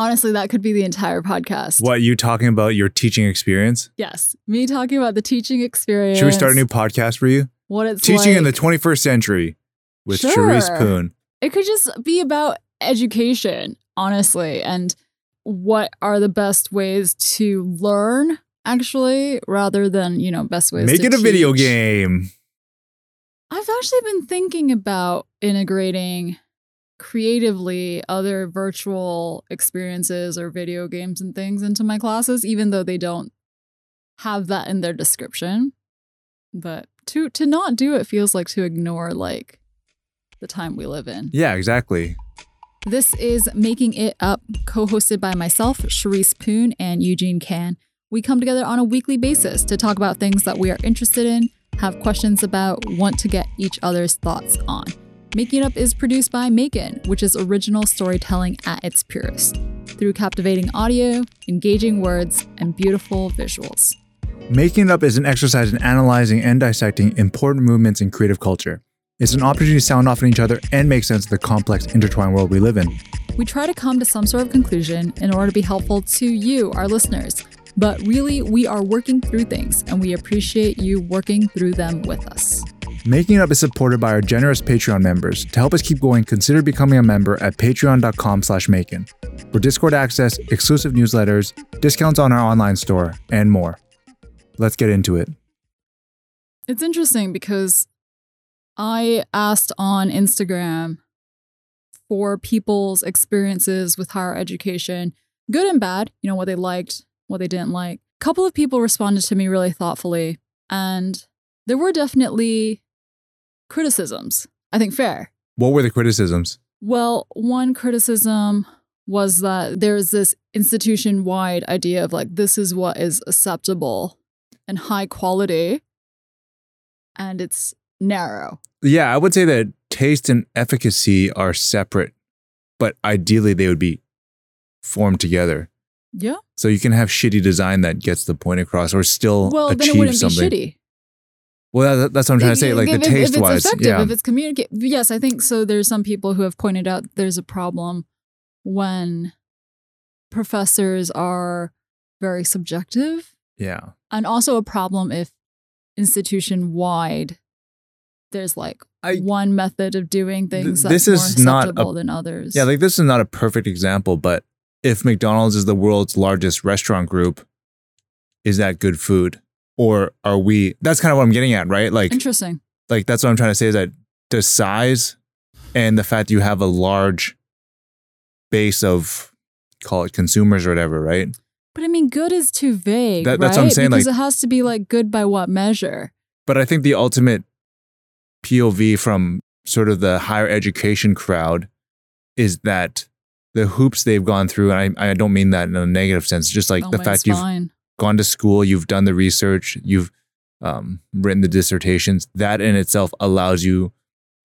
Honestly, that could be the entire podcast. What you talking about your teaching experience? Yes. Me talking about the teaching experience. Should we start a new podcast for you? What it's Teaching in the 21st century with Sure. Charisse Poon. It could just be about education, honestly, and what are the best ways to learn, actually, rather than, you know, best ways Make to it a video game. I've actually been thinking about integrating creatively other virtual experiences or video games and things into my classes, even though they don't have that in their description. But to to not do it feels like to ignore like the time we live in. Yeah, exactly. This is Making It Up, co hosted by myself, Charisse Poon, and Eugene Kan. We come together on a weekly basis to talk about things that we are interested in, have questions about, want to get each other's thoughts on. Making It Up is produced by Maekan, which is original storytelling at its purest, through captivating audio, engaging words, and beautiful visuals. Making it up is an exercise in analyzing and dissecting important movements in creative culture. It's an opportunity to sound off on each other and make sense of the complex, intertwined world we live in. We try to come to some sort of conclusion in order to be helpful to you, our listeners. But really, we are working through things and we appreciate you working through them with us. Making It Up is supported by our generous Patreon members. To help us keep going, consider becoming a member at patreon.com slash Maekan for Discord access, exclusive newsletters, discounts on our online store, and more. Let's get into it. It's interesting because I asked on Instagram for people's experiences with higher education, good and bad, you know, what they liked, what they didn't like. A couple of people responded to me really thoughtfully, and there were definitely criticisms. I think fair. What were the criticisms? Well, one criticism was that there's this institution wide idea of like, this is what is acceptable and high quality, and it's narrow. Yeah, I would say that taste and efficacy are separate, but ideally they would be formed together. Yeah. So you can have shitty design that gets the point across or still Well, then achieve it wouldn't something. be shitty. Well, that, that's what I'm trying to say. Like if, the if- taste if it's wise. effective, Yeah. if it's communicate. Yes, I think so. There's some people who have pointed out there's a problem when professors are very subjective yeah. and also a problem if institution wide there's like I- one method of doing things this that's is more not a- than others. Yeah, like this is not a perfect example, but if McDonald's is the world's largest restaurant group, is that good food? Or are we that's kind of what I'm getting at, right? Like interesting. like that's what I'm trying to say is that the size and the fact that you have a large base of call it consumers or whatever, right? But I mean, good is too vague. That- that's what I'm right? saying, Because like- it has to be like good by what measure? But I think the ultimate POV from sort of the higher education crowd is that the hoops they've gone through, and I, I don't mean that in a negative sense, just like Oh, the fact you've fine. Gone to school, you've done the research, you've um, written the dissertations, that in itself allows you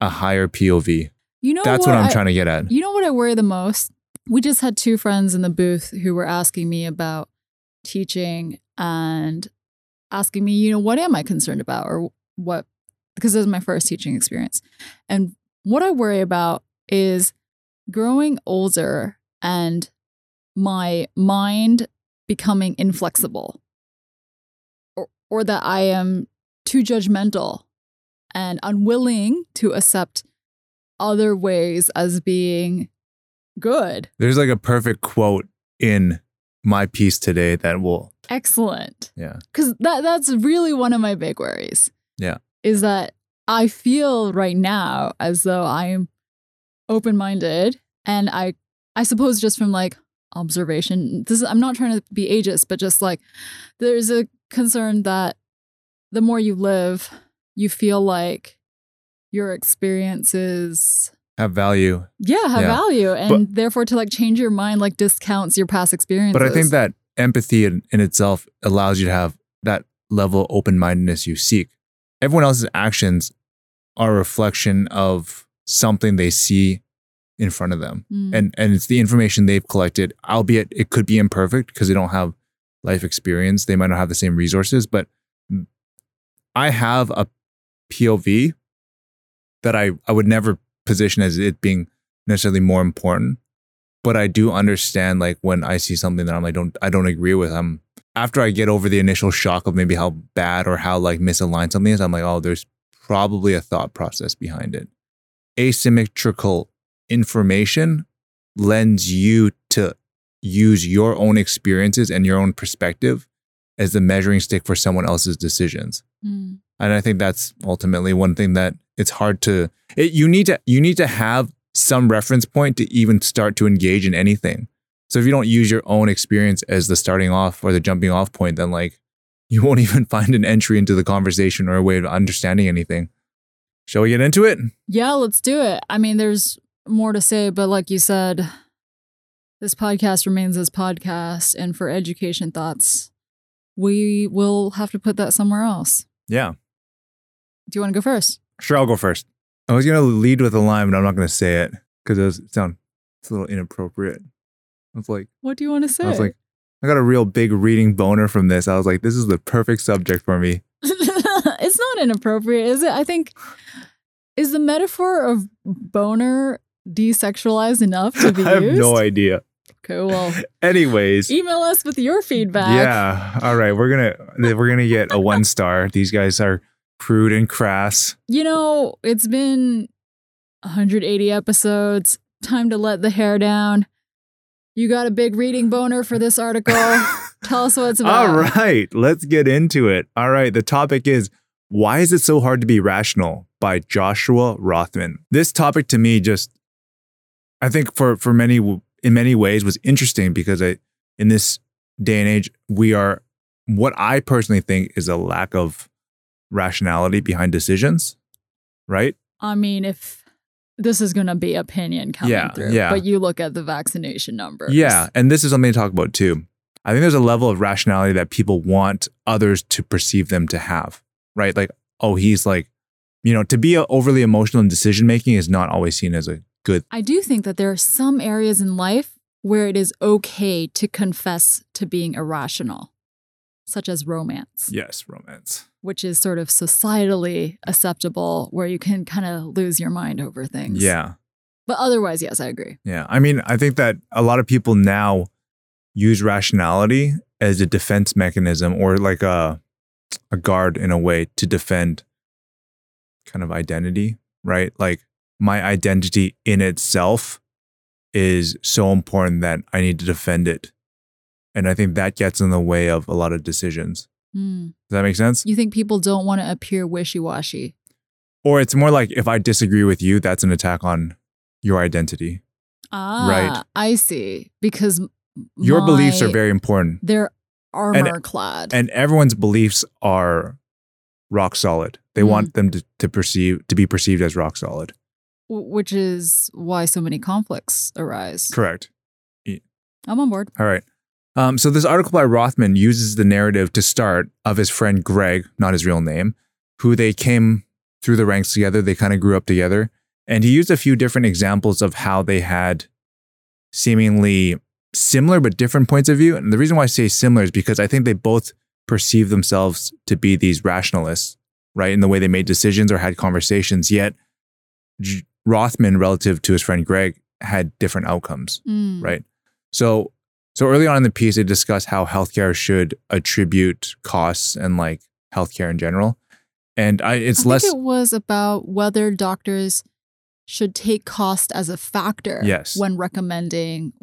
a higher POV. You know That's what, I'm I- trying to get at. You know what I worry the most? We just had two friends in the booth who were asking me about teaching and asking me, you know, what am I concerned about or what, because this is my first teaching experience. And what I worry about is growing older and my mind becoming inflexible or, or that I am too judgmental and unwilling to accept other ways as being good. There's like a perfect quote in my piece today that will, Excellent. yeah. Cuz that that's really one of my big worries. Yeah. Is that I feel right now as though I'm open-minded and I I suppose just from like observation this is, I'm not trying to be ageist but just like there's a concern that the more you live you feel like your experiences Have value. yeah have Yeah. value and But- therefore to like change your mind like discounts your past experiences But I think that empathy in, in itself allows you to have that level of open mindedness you seek. Everyone else's actions are a reflection of something they see in front of them. Mm. And and it's the information they've collected, albeit it could be imperfect because they don't have life experience. They might not have the same resources, but I have a POV that I, I would never position as it being necessarily more important. but I do understand like when I see something that I'm like don't I don't agree with. I'm after I get over the initial shock of maybe how bad or how like misaligned something is, I'm like, oh, there's probably a thought process behind it. Asymmetrical information lends you to use your own experiences and your own perspective as the measuring stick for someone else's decisions. Mm. And I think that's ultimately one thing that it's hard to it, you need to you need to have some reference point to even start to engage in anything. So if you don't use your own experience as the starting off or the jumping off point, then like you won't even find an entry into the conversation or a way of understanding anything. Shall we get into it? Yeah, let's do it. I mean, there's more to say, but like you said, this podcast remains as podcast, and for education thoughts, we will have to put that somewhere else. Yeah. Do you want to go first? Sure, I'll go first. I was gonna lead with a line, but I'm not gonna say it because it was it sound it's a little inappropriate. I was like, What do you want to say? I was like, I got a real big reading boner from this. I was like, this is the perfect subject for me. it's not inappropriate, is it? I think is the metaphor of boner desexualized enough to be I have used? no idea. Okay, well, Anyways, email us with your feedback. yeah. All right, we're gonna we're gonna get a one star. These guys are crude and crass. You know, it's been 180 episodes. Time to let the hair down. You got a big reading boner for this article. Tell us what it's about. All right, let's get into it. All right, the topic is why is it so hard to be rational by Joshua Rothman. This topic to me just I think for for many in many ways was interesting because I in this day and age we are what I personally think is a lack of rationality behind decisions, right? I mean, if this is going to be opinion coming Yeah, through, yeah. but you look at the vaccination numbers. Yeah, and this is something to talk about too. I think there's a level of rationality that people want others to perceive them to have, right? Like, oh, he's like, you know, to be overly emotional in decision making is not always seen as a good. I do think that there are some areas in life where it is okay to confess to being irrational, such as romance, Yes, romance. which is sort of societally acceptable, where you can kind of lose your mind over things. Yeah, But otherwise, yes, I agree. yeah. I mean, I think that a lot of people now use rationality as a defense mechanism or like a a guard in a way to defend kind of identity, right? Like my identity in itself is so important that I need to defend it. And I think that gets in the way of a lot of decisions. Hmm. Does that make sense? You think people don't want to appear wishy washy? Or it's more like if I disagree with you, that's an attack on your identity. Ah, I see. Because Your beliefs are very important. they're armor clad. And everyone's beliefs are rock solid. They Mm. want them to, to perceive to be perceived as rock solid. Which is why so many conflicts arise. Correct. I'm on board. All right. Um, so this article by Rothman uses the narrative to start of his friend Greg, not his real name, who they came through the ranks together. They kind of grew up together. And he used a few different examples of how they had seemingly similar but different points of view. And the reason why I say similar is because I think they both perceive themselves to be these rationalists, right? In the way they made decisions or had conversations. Yet Rothman, relative to his friend Greg, had different outcomes Mm. right? So, so early on in the piece, they discuss how healthcare should attribute costs and like healthcare in general, and I, I it's think less. it was about whether doctors should take cost as a factor Yes. when recommending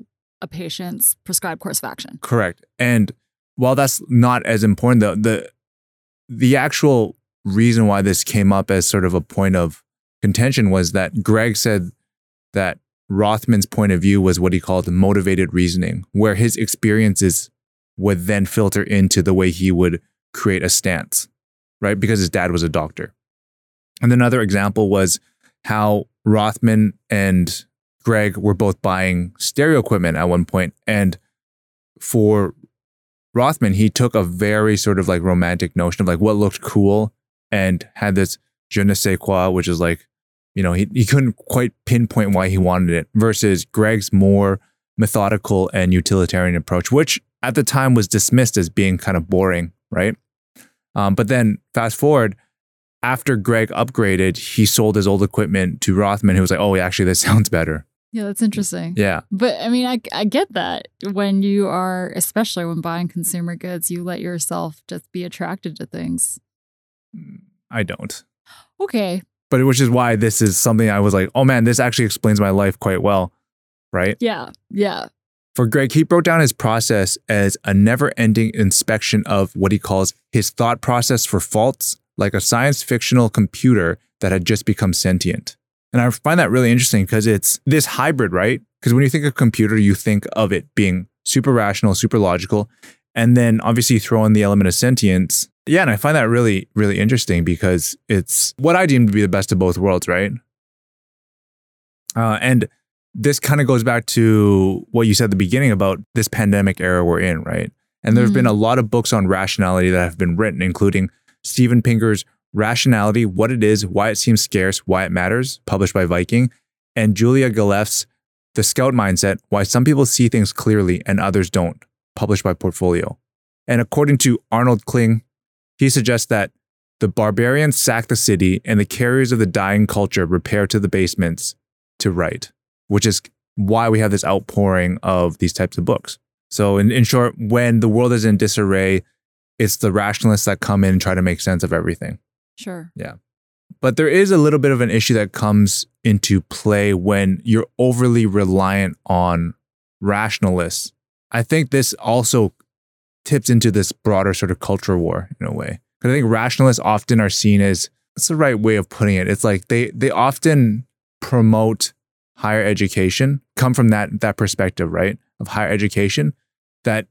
a patient's prescribed course of action. Correct. And while that's not as important, the the the actual reason why this came up as sort of a point of contention was that Greg said that Rothman's point of view was what he called motivated reasoning, where his experiences would then filter into the way he would create a stance, right? Because his dad was a doctor. And another example was how Rothman and Greg were both buying stereo equipment at one point, and for Rothman, he took a very sort of like romantic notion of like what looked cool and had this je ne sais quoi, which is like, you know, he, he couldn't quite pinpoint why he wanted it versus Greg's more methodical and utilitarian approach, which at the time was dismissed as being kind of boring, right? Um, but then fast forward, after Greg upgraded, he sold his old equipment to Rothman, who was like, oh, actually, this sounds better. Yeah, that's interesting. Yeah. But I mean, I, I get that when you are, especially when buying consumer goods, you let yourself just be attracted to things. I don't. Okay. But which is why this is something I was like, oh man, this actually explains my life quite well. Right. Yeah. Yeah. For Greg, he broke down his process as a never ending inspection of what he calls his thought process for faults, like a science fictional computer that had just become sentient. And I find that really interesting because it's this hybrid, right? Because when you think of computer, you think of it being super rational, super logical. And then obviously you throw in the element of sentience. Yeah. And I find that really, really interesting because it's what I deem to be the best of both worlds, right? Uh, and this kind of goes back to what you said at the beginning about this pandemic era we're in, right? And there have been a lot of books on rationality that have been written, including Steven Pinker's Rationality, What It Is, Why It Seems Scarce, Why It Matters, published by Viking, and Julia Galef's The Scout Mindset, Why Some People See Things Clearly and Others Don't, published by Portfolio. And according to Arnold Kling, he suggests that the barbarians sack the city and the carriers of the dying culture repair to the basements to write, which is why we have this outpouring of these types of books. So, in, in short, when the world is in disarray, it's the rationalists that come in and try to make sense of everything. Sure. Yeah. But there is a little bit of an issue that comes into play when you're overly reliant on rationalists. I think this also tips into this broader sort of culture war in a way. Because I think rationalists often are seen as what's the right way of putting it? It's like they they often promote higher education, come from that that perspective, right? Of higher education that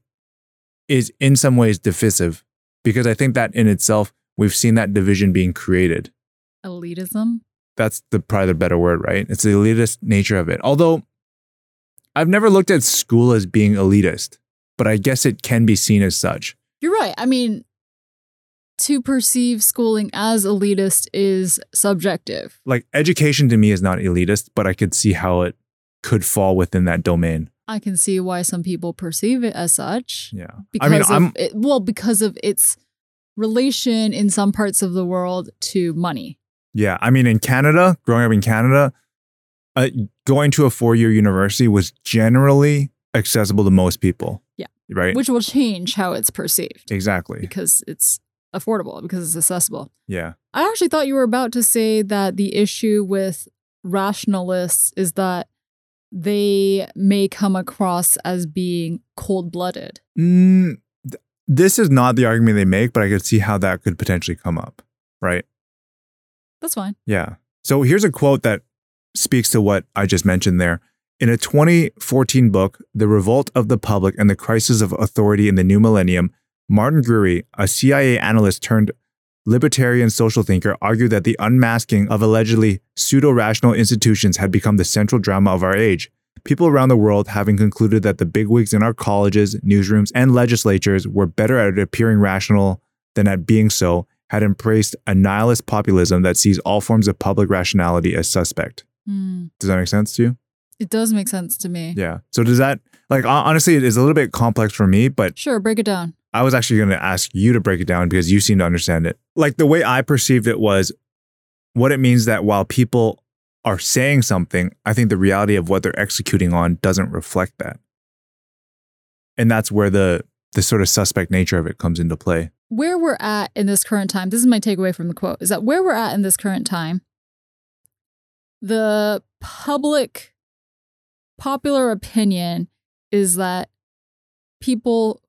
is in some ways divisive. Because I think that in itself, we've seen that division being created Elitism. that's the probably the better word, right? It's the elitist nature of it. Although I've never looked at school as being elitist, but I guess it can be seen as such. You're right. I mean, to perceive schooling as elitist is subjective. Like education to me is not elitist, but I could see how it could fall within that domain. I can see why some people perceive it as such. Yeah. because I mean, of I'm it, well because of its relation in some parts of the world to money yeah, I mean in Canada, growing up in Canada, uh, going to a four-year university was generally accessible to most people. Yeah. Right? which will change how it's perceived exactly. because it's affordable because it's accessible Yeah. i actually thought you were about to say that the issue with rationalists is that they may come across as being cold-blooded Mm, th- this is not the argument they make, but I could see how that could potentially come up. Right? that's fine Yeah. So here's a quote that speaks to what I just mentioned there. In a 2014 book, The Revolt of the Public and the Crisis of Authority in the New Millennium, Martin Gurri, a CIA analyst turned libertarian social thinker, argued that the unmasking of allegedly pseudo rational institutions had become the central drama of our age. People around the world, having concluded that the bigwigs in our colleges, newsrooms, and legislatures were better at appearing rational than at being so, had embraced a nihilist populism that sees all forms of public rationality as suspect. Hmm. Does that make sense to you? It does make sense to me Yeah. So does that like honestly it is a little bit complex for me, but sure break it down I was actually going to ask you to break it down because you seem to understand it. Like the way I perceived it was what it means that while people are saying something, I think the reality of what they're executing on doesn't reflect that. And that's where the the sort of suspect nature of it comes into play. where we're at in this current time, this is my takeaway from the quote, is that where we're at in this current time, the public popular opinion is that people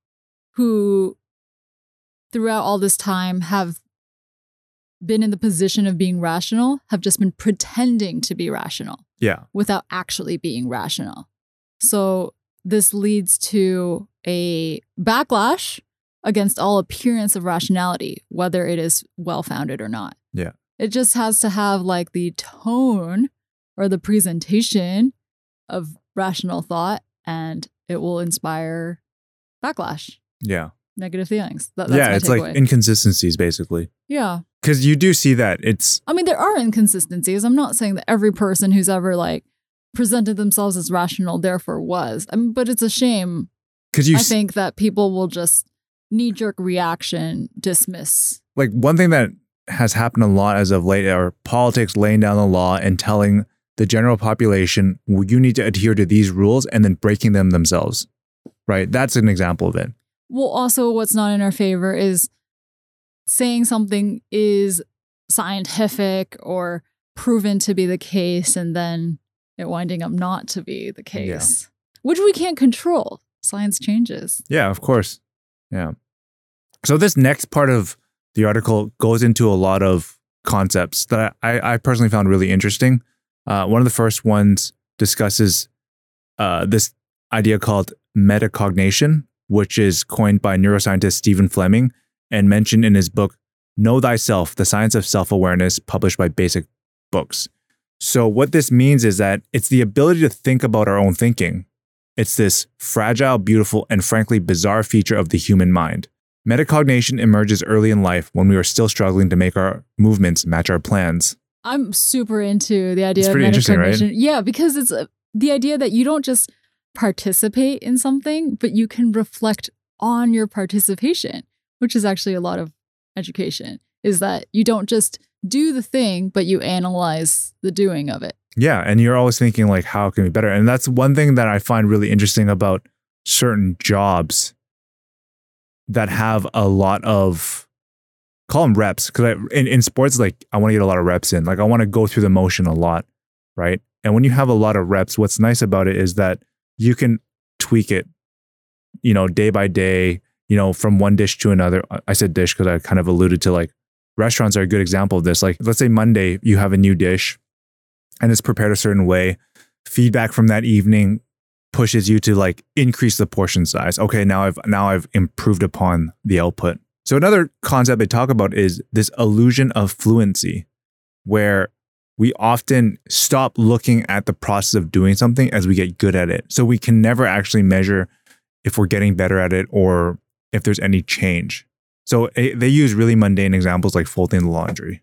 who throughout all this time have been in the position of being rational have just been pretending to be rational Yeah. without actually being rational. So this leads to a backlash against all appearance of rationality, whether it is well founded or not. Yeah. It just has to have like the tone or the presentation of rational thought and it will inspire backlash, Yeah. negative feelings. That, that's yeah, it's like inconsistencies basically. yeah. Cuz you do see that it's I mean, there are inconsistencies. I'm not saying that every person who's ever like presented themselves as rational therefore was. I mean, but it's a shame. cuz you I s- think that people will just knee jerk reaction dismiss. like one thing that has happened a lot as of late are politics laying down the law and telling the general population, you need to adhere to these rules and then breaking them themselves. Right? That's an example of it. Well, also, what's not in our favor is saying something is scientific or proven to be the case and then it winding up not to be the case, yeah. which we can't control. Science changes. Yeah, of course. Yeah. So, this next part of the article goes into a lot of concepts that I, I personally found really interesting. Uh, one of the first ones discusses uh, this idea called metacognition, which is coined by neuroscientist Stephen Fleming and mentioned in his book, Know Thyself The Science of Self Awareness, published by Basic Books. So, what this means is that it's the ability to think about our own thinking. It's this fragile, beautiful, and frankly bizarre feature of the human mind. Metacognition emerges early in life when we are still struggling to make our movements match our plans. I'm super into the idea it's of metacognition. Right? Yeah, because it's uh, the idea that you don't just participate in something, but you can reflect on your participation, which is actually a lot of education, is that you don't just do the thing, but you analyze the doing of it. Yeah. And you're always thinking, like, how can we be better? And that's one thing that I find really interesting about certain jobs that have a lot of call them reps because in, in sports like i want to get a lot of reps in like i want to go through the motion a lot right and when you have a lot of reps what's nice about it is that you can tweak it you know day by day you know from one dish to another i said dish because i kind of alluded to like restaurants are a good example of this like let's say monday you have a new dish and it's prepared a certain way feedback from that evening pushes you to like increase the portion size. Okay, now I've now I've improved upon the output. So another concept they talk about is this illusion of fluency where we often stop looking at the process of doing something as we get good at it. So we can never actually measure if we're getting better at it or if there's any change. So they use really mundane examples like folding the laundry,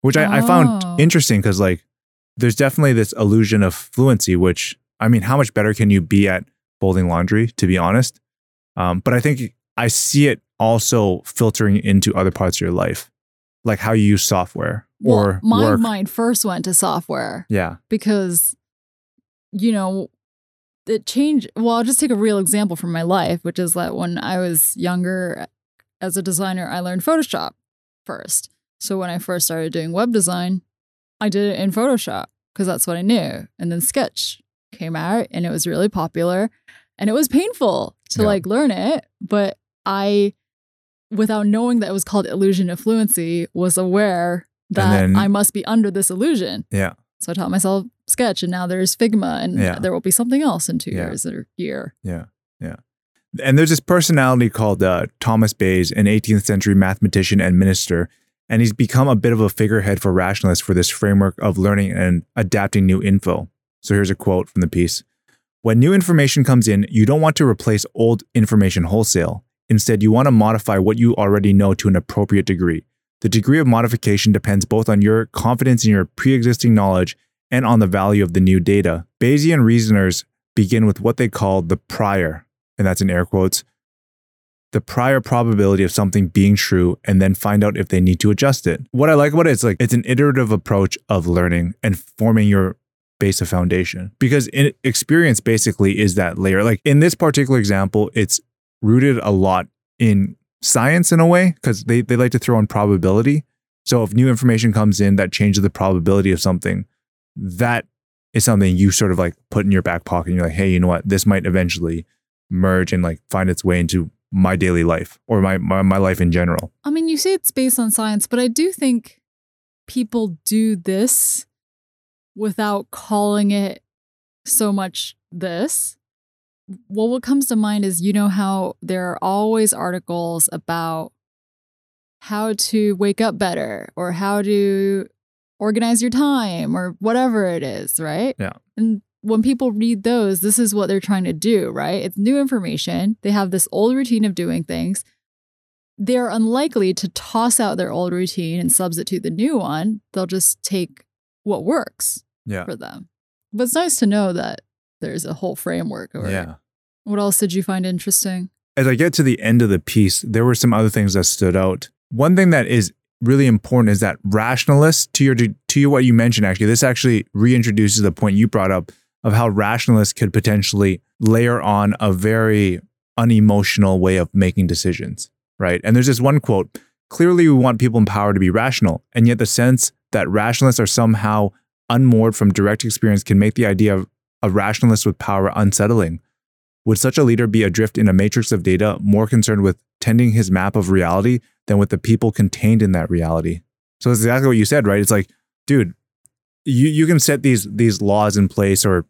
which I, oh. I found oh. interesting because like there's definitely this illusion of fluency, which I mean, how much better can you be at folding laundry, to be honest? Um, but I think I see it also filtering into other parts of your life, like how you use software well, or my work. mind first went to software. Yeah. Because, you know, it changed. Well, I'll just take a real example from my life, which is that when I was younger as a designer, I learned Photoshop first. So when I first started doing web design, I did it in Photoshop because that's what I knew. And then Sketch came out and it was really popular and it was painful to yeah. like learn it but i without knowing that it was called illusion of fluency was aware that then, i must be under this illusion. Yeah. So i taught myself sketch and now there's figma and yeah. there will be something else in two yeah. years or a year. Yeah. Yeah. And there's this personality called uh, thomas bayes an 18th century mathematician and minister and he's become a bit of a figurehead for rationalists for this framework of learning and adapting new info. So here's a quote from the piece. When new information comes in, you don't want to replace old information wholesale. Instead, you want to modify what you already know to an appropriate degree. The degree of modification depends both on your confidence in your pre existing knowledge and on the value of the new data. Bayesian reasoners begin with what they call the prior, and that's in air quotes, the prior probability of something being true and then find out if they need to adjust it. What I like about it is like it's an iterative approach of learning and forming your base of foundation because experience basically is that layer. Like in this particular example, it's rooted a lot in science in a way because they, they like to throw in probability. So if new information comes in that changes the probability of something, that is something you sort of like put in your back pocket and you're like, hey, you know what? This might eventually merge and like find its way into my daily life or my, my, my life in general. I mean, you say it's based on science, but I do think people do this without calling it so much this. Well, what comes to mind is you know how there are always articles about how to wake up better or how to organize your time or whatever it is, right? Yeah. And when people read those, this is what they're trying to do, right? It's new information. They have this old routine of doing things. They're unlikely to toss out their old routine and substitute the new one. They'll just take what works yeah. for them. But it's nice to know that there's a whole framework. yeah. What else did you find interesting? As I get to the end of the piece, there were some other things that stood out. One thing that is really important is that rationalists, to your to to you what you mentioned actually this actually reintroduces the point you brought up of how rationalists could potentially layer on a very unemotional way of making decisions right and there's this one quote clearly we want people in power to be rational and yet the sense that rationalists are somehow unmoored from direct experience can make the idea of a rationalist with power unsettling? Would such a leader be adrift in a matrix of data more concerned with tending his map of reality than with the people contained in that reality? So it's exactly what you said right? It's like dude you you can set these these laws in place or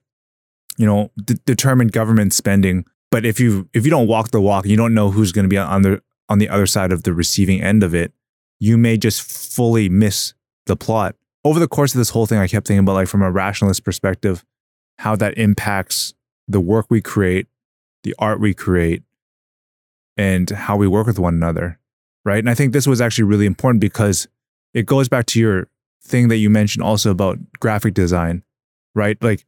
you know d- determine government spending but if you if you don't walk the walk you don't know who's going to be on the on the other side of the receiving end of it you may just fully miss the plot. Over the course of this whole thing i kept thinking about like from a rationalist perspective how that impacts the work we create the art we create and how we work with one another right and i think this was actually really important because it goes back to your thing that you mentioned also about graphic design, right? Like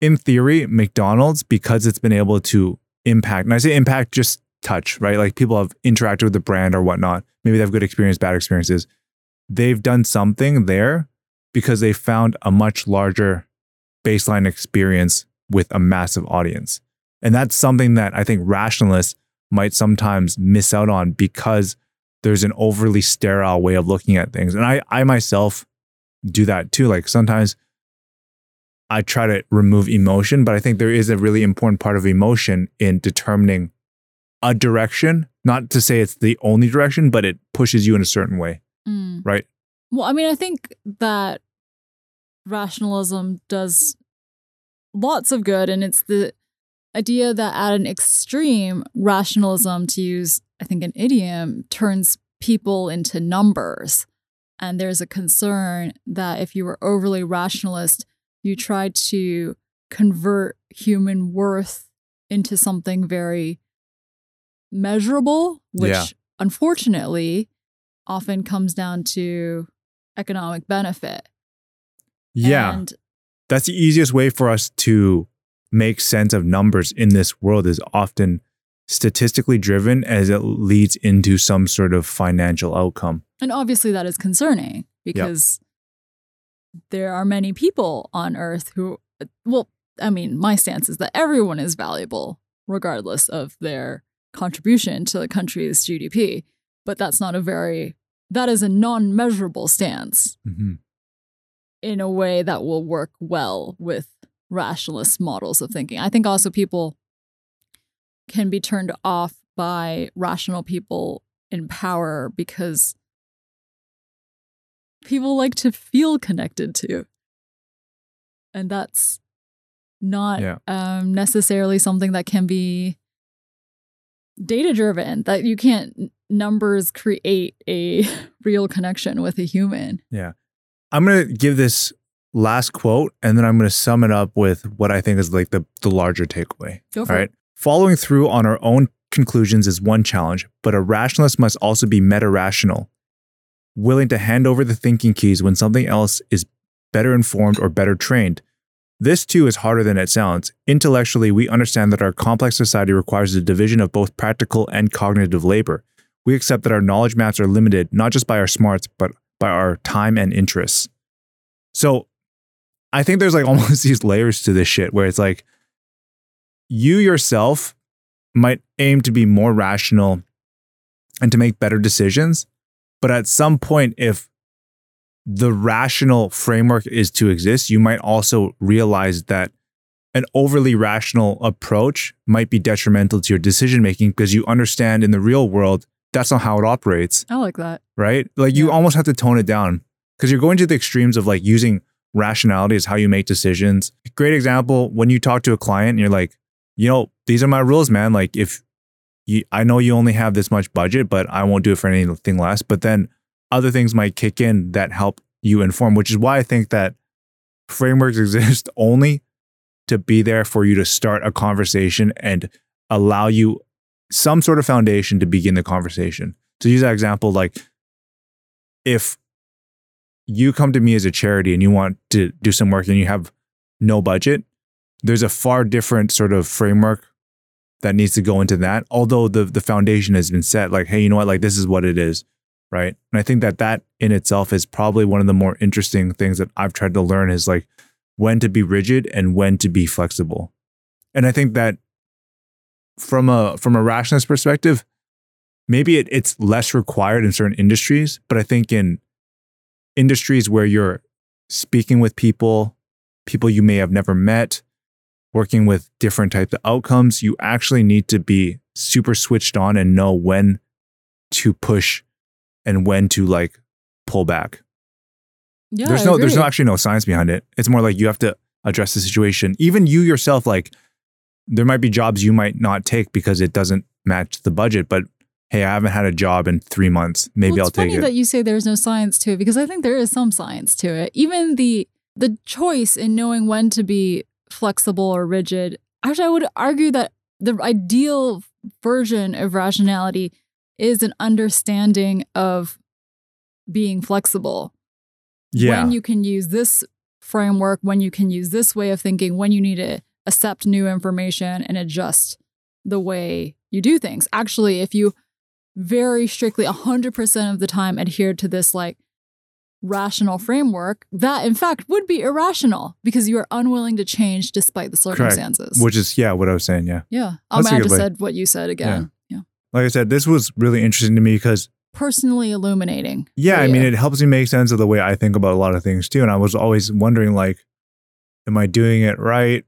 in theory, McDonald's, because it's been able to impact, and I say impact just touch, right? Like people have interacted with the brand or whatnot. Maybe they have good experience, bad experiences. They've done something there because they found a much larger baseline experience with a massive audience. And that's something that I think rationalists might sometimes miss out on because there's an overly sterile way of looking at things. And I, I myself do that too. Like sometimes I try to remove emotion, but I think there is a really important part of emotion in determining a direction. Not to say it's the only direction, but it pushes you in a certain way. Mm. Right. Well, I mean, I think that rationalism does lots of good. And it's the idea that at an extreme, rationalism, to use I think an idiom turns people into numbers. And there's a concern that if you were overly rationalist, you try to convert human worth into something very measurable, which Yeah. unfortunately often comes down to economic benefit. Yeah. And That's the easiest way for us to make sense of numbers in this world is often statistically driven as it leads into some sort of financial outcome. And obviously, that is concerning because there are many people on Earth who, well, I mean, my stance is that everyone is valuable regardless of their contribution to the country's GDP. But that's not a very, that is a non measurable stance Mhm. In a way that will work well with rationalist models of thinking. I think also people can be turned off by rational people in power because people like to feel connected to. And that's not Yeah. um, necessarily something that can be data driven, that you can't numbers create a real connection with a human. I'm going to give this last quote and then I'm going to sum it up with what I think is like the, the larger takeaway. Go for All right. it. Following through on our own conclusions is one challenge, but a rationalist must also be meta rational, willing to hand over the thinking keys when something else is better informed or better trained. This too is harder than it sounds. Intellectually, we understand that our complex society requires a division of both practical and cognitive labor. We accept that our knowledge maps are limited not just by our smarts, but by our time and interests. So I think there's like almost these layers to this shit where it's like you yourself might aim to be more rational and to make better decisions. But at some point, if the rational framework is to exist, you might also realize that an overly rational approach might be detrimental to your decision making because you understand in the real world that's not how it operates I like that. right? Like you Yeah. almost have to tone it down because you're going to the extremes of like using rationality as how you make decisions. Great example when you talk to a client and you're like, you know, these are my rules, man. Like if you, I know you only have this much budget, but I won't do it for anything less. But then other things might kick in that help you inform, which is why I think that frameworks exist only to be there for you to start a conversation and allow you some sort of foundation to begin the conversation. To use that example, like if you come to me as a charity and you want to do some work and you have no budget, there's a far different sort of framework that needs to go into that. Although the the foundation has been set, like, hey, you know what, like this is what it is. right? And I think that that in itself is probably one of the more interesting things that I've tried to learn is like when to be rigid and when to be flexible. And I think that from a from a rationalist perspective, maybe it, it's less required in certain industries, but I think in industries where you're speaking with people, people you may have never met, working with different types of outcomes, you actually need to be super switched on and know when to push and when to like pull back. Yeah, there's no there's no actually no science behind it. It's more like you have to address the situation. Even you yourself, like there might be jobs you might not take because it doesn't match the budget, but hey, I haven't had a job in three months. Maybe well, I'll it's take funny it. that you say there's no science to it because I think there is some science to it. Even the the choice in knowing when to be flexible or rigid. Actually, I would argue that the ideal version of rationality is an understanding of being flexible. yeah. When you can use this framework, when you can use this way of thinking, when you need to accept new information and adjust the way you do things. Actually, if you very strictly 100% of the time adhere to this like rational framework, that in fact would be irrational because you are unwilling to change despite the circumstances. Which is yeah, what I was saying. Yeah. yeah. I, That's a I just way. said what you said again. Yeah. Like I said, this was really interesting to me because Personally illuminating. yeah, I mean, you. it helps me make sense of the way I think about a lot of things too. And I was always wondering, like, am I doing it right?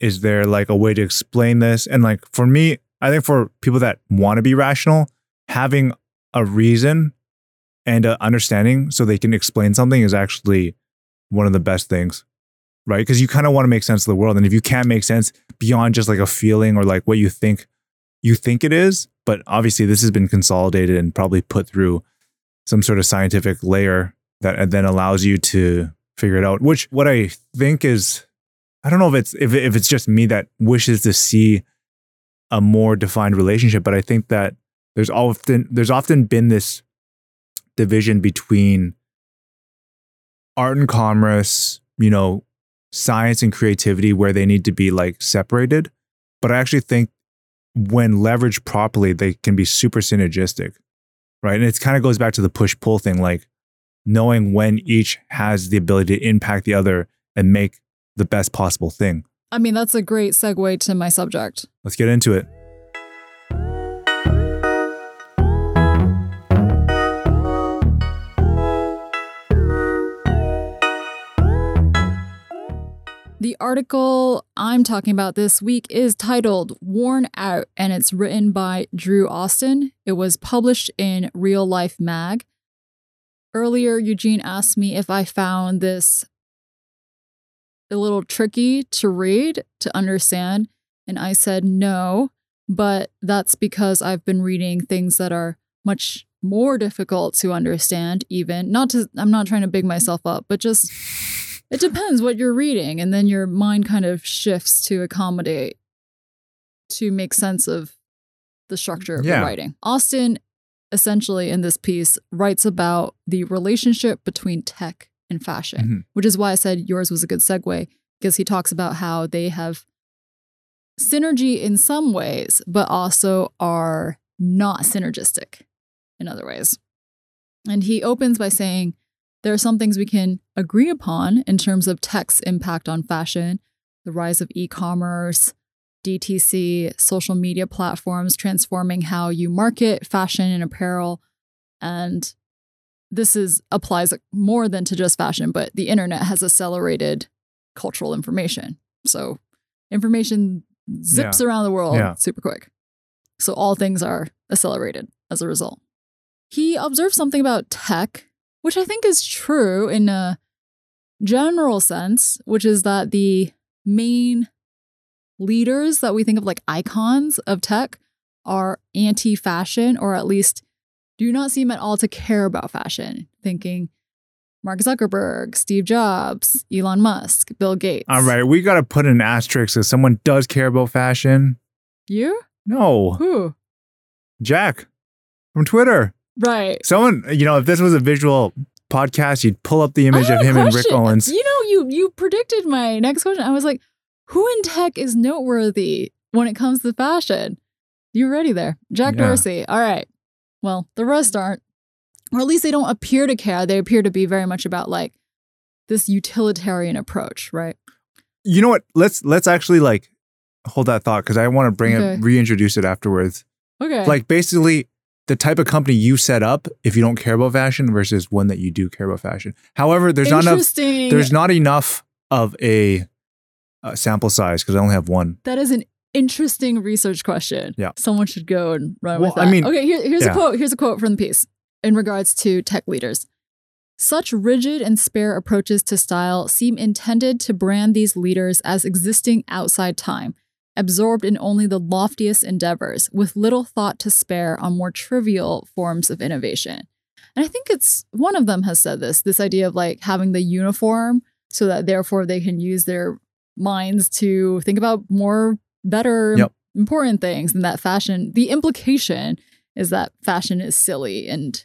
Is there like a way to explain this? And like for me, I think for people that want to be rational, having a reason and a understanding so they can explain something is actually one of the best things, right? Because you kind of want to make sense of the world, and if you can't make sense beyond just like a feeling or like what you think you think it is, but obviously this has been consolidated and probably put through some sort of scientific layer that then allows you to figure it out. Which what I think is, I don't know if it's if if it's just me that wishes to see a more defined relationship, but I think that there's often there's often been this division between art and commerce, you know, science and creativity where they need to be like separated. But I actually think when leveraged properly, they can be super synergistic, right? And it kind of goes back to the push pull thing, like knowing when each has the ability to impact the other and make the best possible thing. I mean, that's a great segue to my subject. Let's get into it. The article I'm talking about this week is titled Worn Out and it's written by Drew Austin. It was published in Real Life Mag. Earlier, Eugene asked me if I found this a little tricky to read, to understand, and I said no, but that's because I've been reading things that are much more difficult to understand even. Not to I'm not trying to big myself up, but just it depends what you're reading, and then your mind kind of shifts to accommodate, to make sense of the structure of Yeah. the writing. Austin, essentially, in this piece, writes about the relationship between tech and fashion, Mhm. which is why I said yours was a good segue, because he talks about how they have synergy in some ways, but also are not synergistic in other ways. And he opens by saying, there are some things we can agree upon in terms of tech's impact on fashion, the rise of e commerce, DTC, social media platforms transforming how you market fashion and apparel. And this is applies more than to just fashion, but the internet has accelerated cultural information. So information zips around the world Yeah. super quick. So all things are accelerated as a result. He observed something about tech, which I think is true in a general sense, which is that the main leaders that we think of like icons of tech are anti fashion or at least do not seem at all to care about fashion. Thinking Mark Zuckerberg, Steve Jobs, Elon Musk, Bill Gates. All right, we got to put an asterisk if someone does care about fashion. You? No, Who? Jack from Twitter. Right. Someone, you know, if this was a visual podcast, you'd pull up the image of oh, him and Rick. Owens. You know, you you predicted my next question. I was like, who in tech is noteworthy when it comes to fashion? You're ready there. Jack Yeah. Dorsey. All right. Well, the rest aren't. or at least they don't appear to care. They appear to be very much about like this utilitarian approach, right? You know what? Let's let's actually like hold that thought because I want to bring Okay. it, reintroduce it afterwards. Okay. Like basically the type of company you set up if you don't care about fashion versus one that you do care about fashion. However, there's not enough. There's not enough of a, uh sample size because I only have one. that is an interesting research question. Yeah. Someone should go and run Well, with I that. mean- okay, here, here's yeah. a quote. Here's a quote from the piece in regards to tech leaders. Such rigid and spare approaches to style seem intended to brand these leaders as existing outside time, absorbed in only the loftiest endeavors, with little thought to spare on more trivial forms of innovation. And I think it's one of them has said this this idea of like having the uniform so that therefore they can use their minds to think about more better Yep. important things and that fashion the implication is that fashion is silly and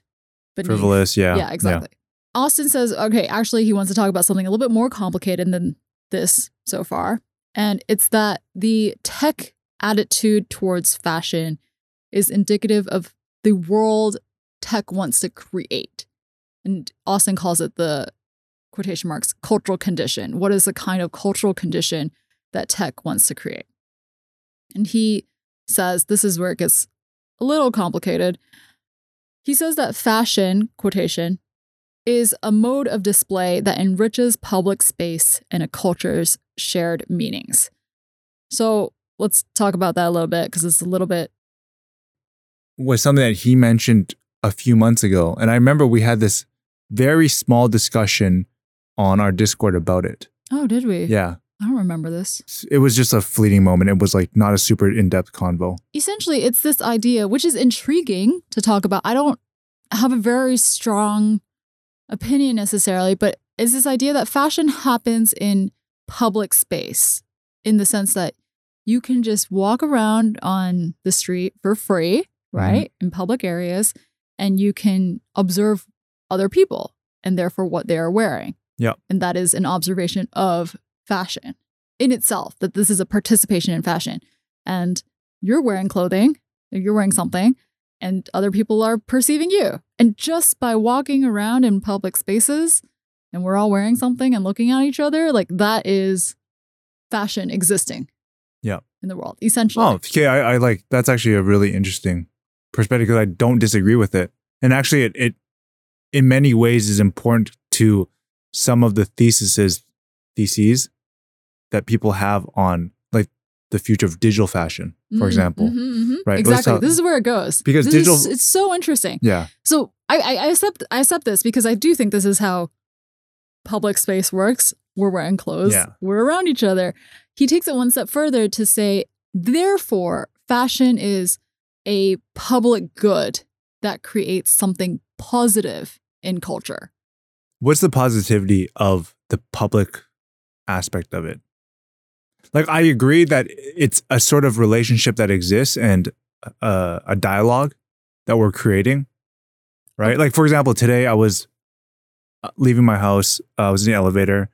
beneath. Frivolous, yeah. yeah exactly austin says okay actually he wants to talk about something a little bit more complicated than this so far and it's that the tech attitude towards fashion is indicative of the world tech wants to create and austin calls it the quotation marks cultural condition what is the kind of cultural condition that tech wants to create and he says this is where it gets a little complicated he says that fashion quotation is a mode of display that enriches public space and a culture's shared meanings so let's talk about that a little bit because it's a little bit was something that he mentioned a few months ago. And I remember we had this very small discussion on our Discord about it. oh did we Yeah. I don't remember this It was just a fleeting moment. It was like not a super in depth convo. essentially it's this idea which is intriguing to talk about i don't have a very strong opinion necessarily but it's this idea that fashion happens in public space in the sense that you can just walk around on the street for free mm-hmm. right in public areas and you can observe other people and therefore what they are wearing Yep. and that is an observation of fashion in itself that this is a participation in fashion and you're wearing clothing, you're wearing something, and other people are perceiving you. And just by walking around in public spaces and we're all wearing something and looking at each other, like that is fashion existing. Yeah. In the world, essentially. Oh, okay. I, I like that's actually a really interesting perspective because I don't disagree with it. And actually, it, it in many ways is important to some of the theses theses that people have on like the future of digital fashion, for Mhm, example. mhm, mhm. Right, Exactly. This is where it goes. Because This digital- is, it's so interesting. Yeah. So I, I, I accept I accept this because I do think this is how public space works. We're wearing clothes. Yeah. We're around each other. He takes it one step further to say, therefore, fashion is a public good that creates something positive in culture. What's the positivity of the public aspect of it? Like, I agree that it's a sort of relationship that exists and uh, a dialogue that we're creating, right? Like, for example, today I was uh, leaving my house, uh, I was in the elevator,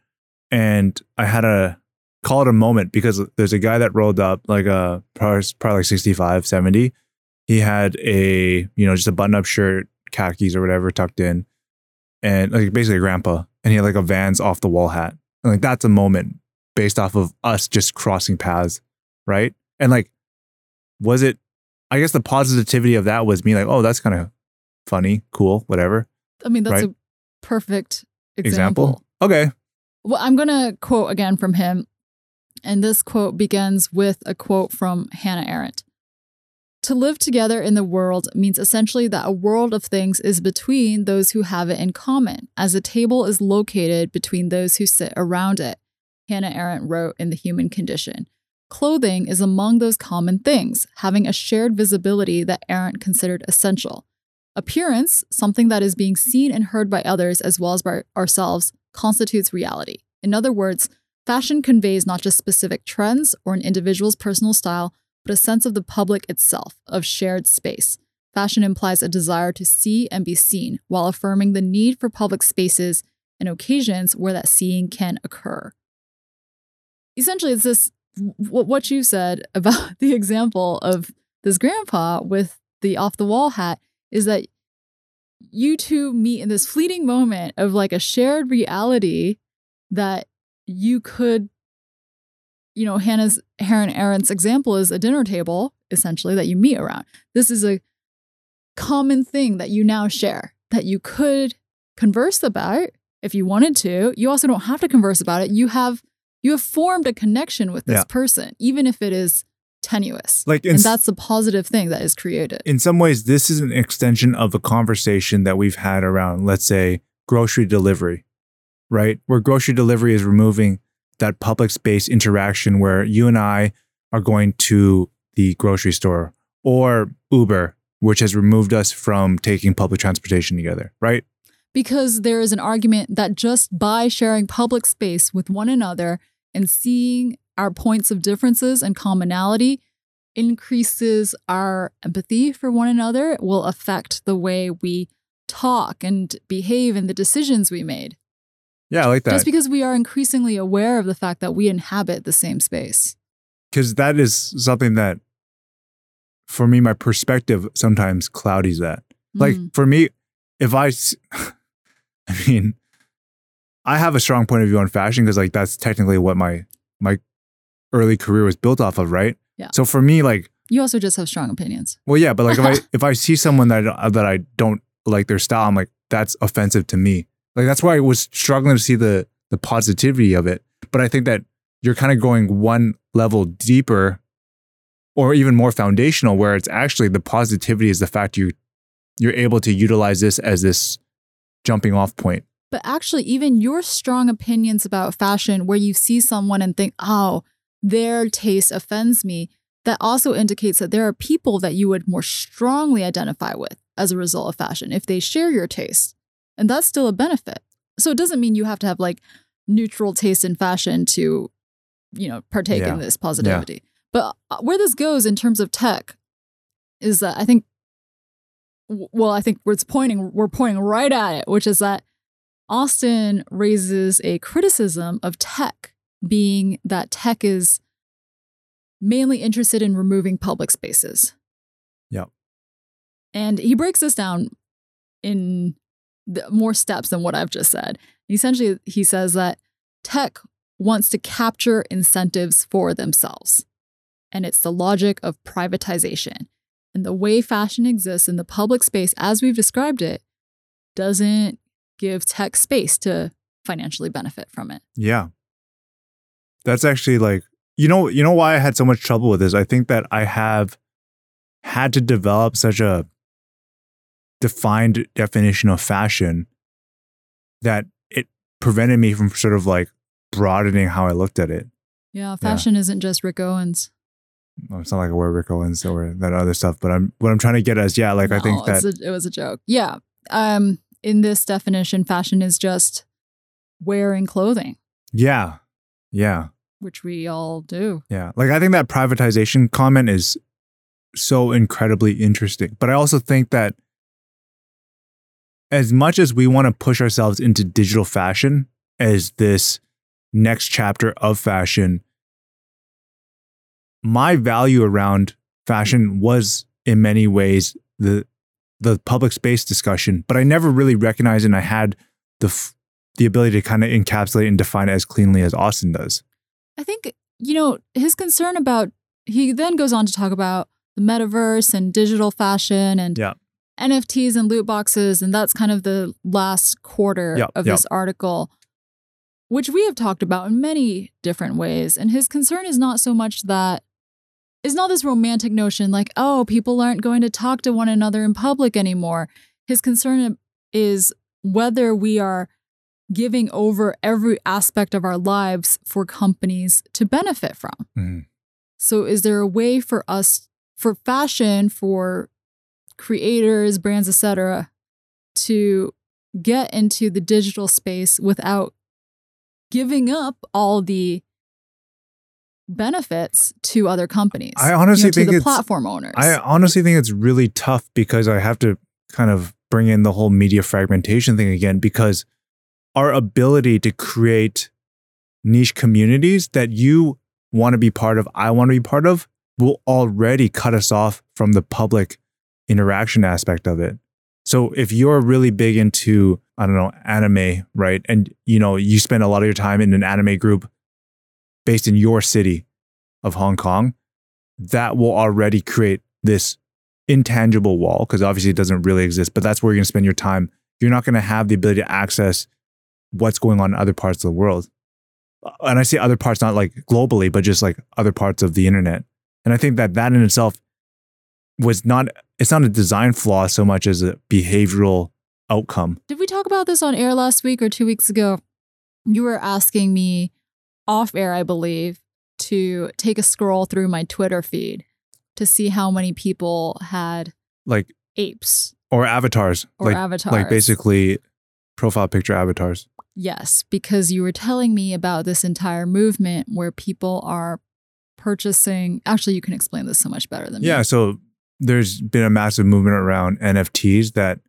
and I had a call it a moment because there's a guy that rolled up, like a probably, probably like 65, 70. He had a, you know, just a button up shirt, khakis or whatever tucked in and like basically a grandpa, and he had like a Vans off the wall hat. And like that's a moment based off of us just crossing paths, right? And like, was it? I guess the positivity of that was me like, oh, that's kind of funny, cool, whatever. I mean, that's Right. a perfect example. Okay. Well, I'm going to quote again from him. And this quote begins with a quote from Hannah Arendt. To live together in the world means essentially that a world of things is between those who have it in common, as a table is located between those who sit around it. Hannah Arendt wrote in The Human Condition. Clothing is among those common things, having a shared visibility that Arendt considered essential. Appearance, something that is being seen and heard by others as well as by ourselves, constitutes reality. In other words, fashion conveys not just specific trends or an individual's personal style, but a sense of the public itself, of shared space. Fashion implies a desire to see and be seen, while affirming the need for public spaces and occasions where that seeing can occur. Essentially, it's this what you said about the example of this grandpa with the off the wall hat is that you two meet in this fleeting moment of like a shared reality that you could you know hannah's Hannah Arendt's example is a dinner table essentially that you meet around. This is a common thing that you now share that you could converse about if you wanted to. You also don't have to converse about it. You have you have formed a connection with this Yeah. person even if it is tenuous Like and that's the positive thing that is created in some ways, this is an extension of a conversation that we've had around, let's say, grocery delivery, right? Where grocery delivery is removing that public space interaction where you and I are going to the grocery store or Uber, which has removed us from taking public transportation together, right? because there is an argument that just by sharing public space with one another and seeing our points of differences and commonality increases our empathy for one another it will affect the way we talk and behave and the decisions we made Yeah, I like that. just because we are increasingly aware of the fact that we inhabit the same space because that is something that for me my perspective sometimes cloudies that like Mm. for me if I, I mean i have a strong point of view on fashion because like that's technically what my my early career was built off of right? Yeah. so for me like you also just have strong opinions. Well yeah but like if i if i see someone that I, that i don't like their style i'm like that's offensive to me. Like that's why i was struggling to see the the positivity of it. But i think that you're kind of going one level deeper or even more foundational where it's actually the positivity is the fact you you're able to utilize this as this jumping off point But actually, even your strong opinions about fashion, where you see someone and think, oh, their taste offends me, that also indicates that there are people that you would more strongly identify with as a result of fashion if they share your taste. And that's still a benefit. So it doesn't mean you have to have like neutral taste in fashion to, you know, partake Yeah. in this positivity. But uh, where this goes in terms of tech is that I think, well, I think it's pointing, we're pointing right at it, which is that Austin raises a criticism of tech being that tech is mainly interested in removing public spaces. Yep. And he breaks this down in the, more steps than what I've just said. Essentially, he says that tech wants to capture incentives for themselves. And it's the logic of privatization. And the way fashion exists in the public space, as we've described it, doesn't give tech space to financially benefit from it. yeah that's actually like you know you know why i had so much trouble with this i think that i have had to develop such a defined definition of fashion that it prevented me from sort of like broadening how i looked at it Yeah, fashion isn't just Rick Owens. Well, it's not like I wear Rick Owens or that other stuff, but I'm what I'm trying to get at is yeah, like I think that a- it was a joke. Yeah. Um, in this definition, fashion is just wearing clothing, yeah, yeah, which we all do. yeah. Like I think that privatization comment is so incredibly interesting, but I also think that as much as we want to push ourselves into digital fashion as this next chapter of fashion, my value around fashion was in many ways the the public space discussion, but I never really recognized and I had the f- the ability to kind of encapsulate and define it as cleanly as Austin does. I think, you know, his concern about, he then goes on to talk about the metaverse and digital fashion and Yeah. NFTs and loot boxes. And that's kind of the last quarter of this article, which we have talked about in many different ways. And his concern is not so much that, is not this romantic notion like, oh, people aren't going to talk to one another in public anymore. His concern is whether we are giving over every aspect of our lives for companies to benefit from. Mhm. So, is there a way for us, for fashion, for creators, brands, etc., to get into the digital space without giving up all the benefits to other companies? I honestly you know, to think the it's- platform owners. I honestly think it's really tough because I have to kind of bring in the whole media fragmentation thing again because our ability to create niche communities that you want to be part of, I want to be part of, will already cut us off from the public interaction aspect of it. So if you're really big into, I don't know, anime, right? And you know, you spend a lot of your time in an anime group based in your city of Hong Kong, that will already create this intangible wall because obviously it doesn't really exist, but that's where you're going to spend your time. You're not going to have the ability to access what's going on in other parts of the world. Uh, and I say other parts, not like globally, but just like other parts of the internet. And I think that that in itself was not, it's not a design flaw so much as a behavioral outcome. Did we talk about this on air last week or two weeks ago? You were asking me off air, I believe, to take a scroll through my Twitter feed to see how many people had Like, apes or avatars, or like, avatars. like basically profile picture avatars. Yes, because you were telling me about this entire movement where people are purchasing. Actually, you can explain this so much better than me. Yeah. So there's been a massive movement around NFTs that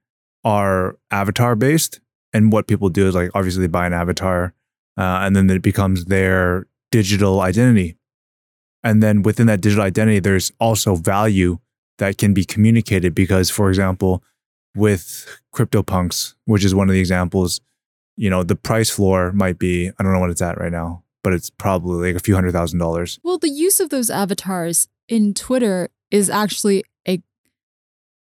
are avatar based. And what people do is like obviously they buy an avatar uh, and then it becomes their digital identity. And then within that digital identity, there's also value that can be communicated because, for example, with CryptoPunks, which is one of the examples, you know, the price floor might be, I don't know what it's at right now, but it's probably like a few hundred thousand dollars. Well, the use of those avatars in Twitter is actually a,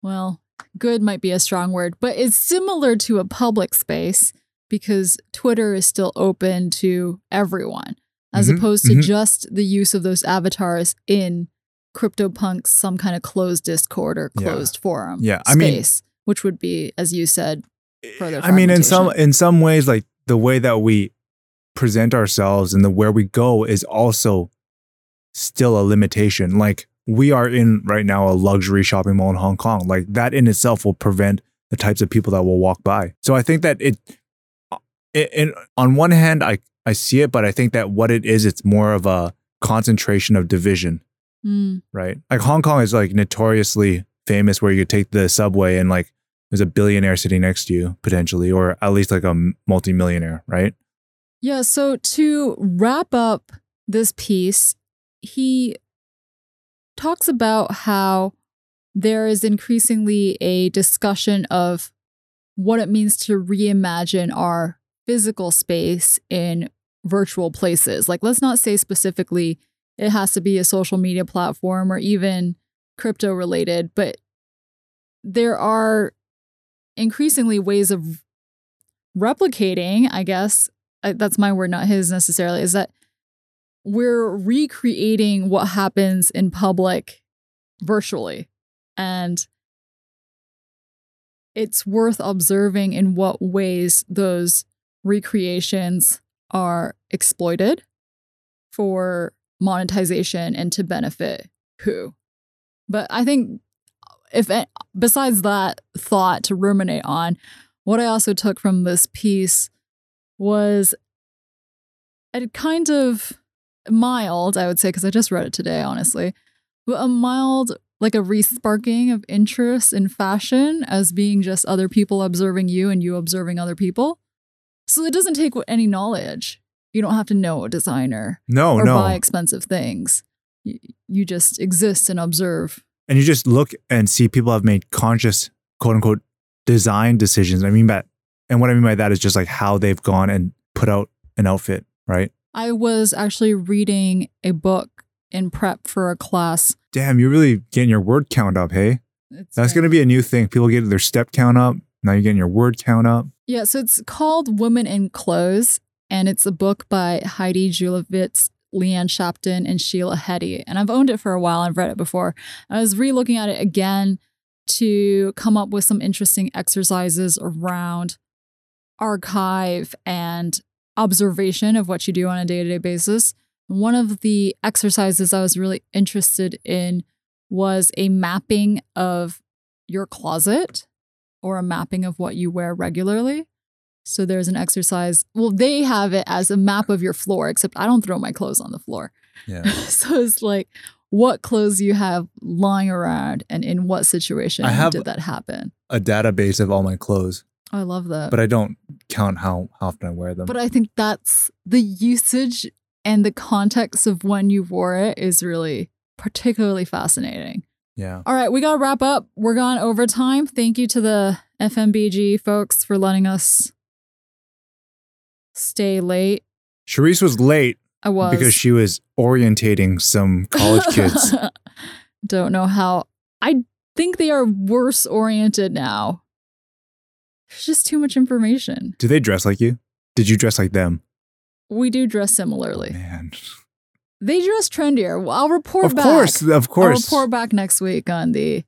well, good might be a strong word, but it's similar to a public space because Twitter is still open to everyone, as Mhm, opposed to mhm. just the use of those avatars in CryptoPunks, some kind of closed Discord or Yeah. closed forum Yeah, I mean- which would be, as you said, Further I mean, in some in some ways, like the way that we present ourselves and the where we go is also still a limitation. Like we are in right now a luxury shopping mall in Hong Kong. Like that in itself will prevent the types of people that will walk by. So I think that it, it, it on one hand, I I see it, but I think that what it is, it's more of a concentration of division Mm, right? Like Hong Kong is like notoriously famous where you take the subway and like there's a billionaire sitting next to you potentially, or at least like a multimillionaire, right? Yeah, so to wrap up this piece, he talks about how there is increasingly a discussion of what it means to reimagine our physical space in virtual places. Like, let's not say specifically it has to be a social media platform or even crypto related, but there are increasingly ways of replicating, I guess, that's my word, not his necessarily, is that we're recreating what happens in public virtually. And it's worth observing in what ways those recreations are exploited for monetization and to benefit who. But I think if besides that thought to ruminate on, what I also took from this piece was a kind of mild, I would say, because I just read it today, honestly, but a mild, like a resparking of interest in fashion as being just other people observing you and you observing other people. So it doesn't take any knowledge. You don't have to know a designer No, or no. buy expensive things. You, you just exist and observe. and you just look and see people have made conscious quote unquote design decisions. I mean by and what I mean by that is just like how they've gone and put out an outfit, right? I was actually reading a book in prep for a class. Damn, you're really getting your word count up, hey? It's That's gonna be a new thing. People get their step count up. Now you're getting your word count up. Yeah, so it's called Women in Clothes, and it's a book by Heidi Julavits, Leanne Shapton, and Sheila Heti. And I've owned it for a while. I've read it before. I was re-looking at it again to come up with some interesting exercises around archive and observation of what you do on a day-to-day basis. One of the exercises I was really interested in was a mapping of your closet or a mapping of what you wear regularly. So there's an exercise. Well, they have it as a map of your floor, except I don't throw my clothes on the floor. Yeah. so it's like what clothes you have lying around and in what situation did that happen. a database of all my clothes, I love that. but I don't count how, how often I wear them. But I think that's the usage and the context of when you wore it is really particularly fascinating. Yeah. All right, we got to wrap up. We're gone overtime. Thank you to the FMBG folks for letting us stay late. Charisse was late I was because she was orientating some college kids. Don't know how. I think they are worse oriented now. There's just too much information. Do they dress like you? Did you dress like them? We do dress similarly. Man. They dress trendier. Well, I'll report Of back. Of course, of course. I'll report back next week on the.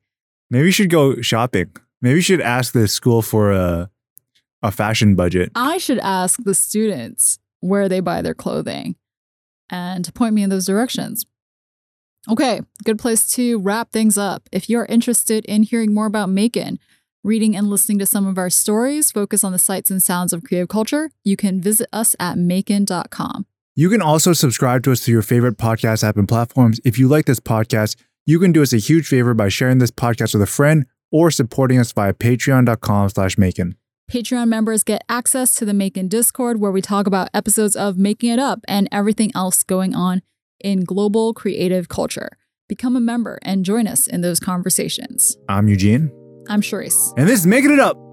Maybe you should go shopping. Maybe you should ask the school for a a fashion budget. I should ask the students where they buy their clothing and to point me in those directions. Okay, good place to wrap things up. If you're interested in hearing more about Maekan, reading and listening to some of our stories, focus on the sights and sounds of creative culture, you can visit us at maekan.com. You can also subscribe to us through your favorite podcast app and platforms. If you like this podcast, you can do us a huge favor by sharing this podcast with a friend or supporting us via patreon.com slash Maekan. Patreon members get access to the Maekan Discord where we talk about episodes of Making It Up and everything else going on in global creative culture. Become a member and join us in those conversations. I'm Eugene, I'm Charisse. and this is Making It Up.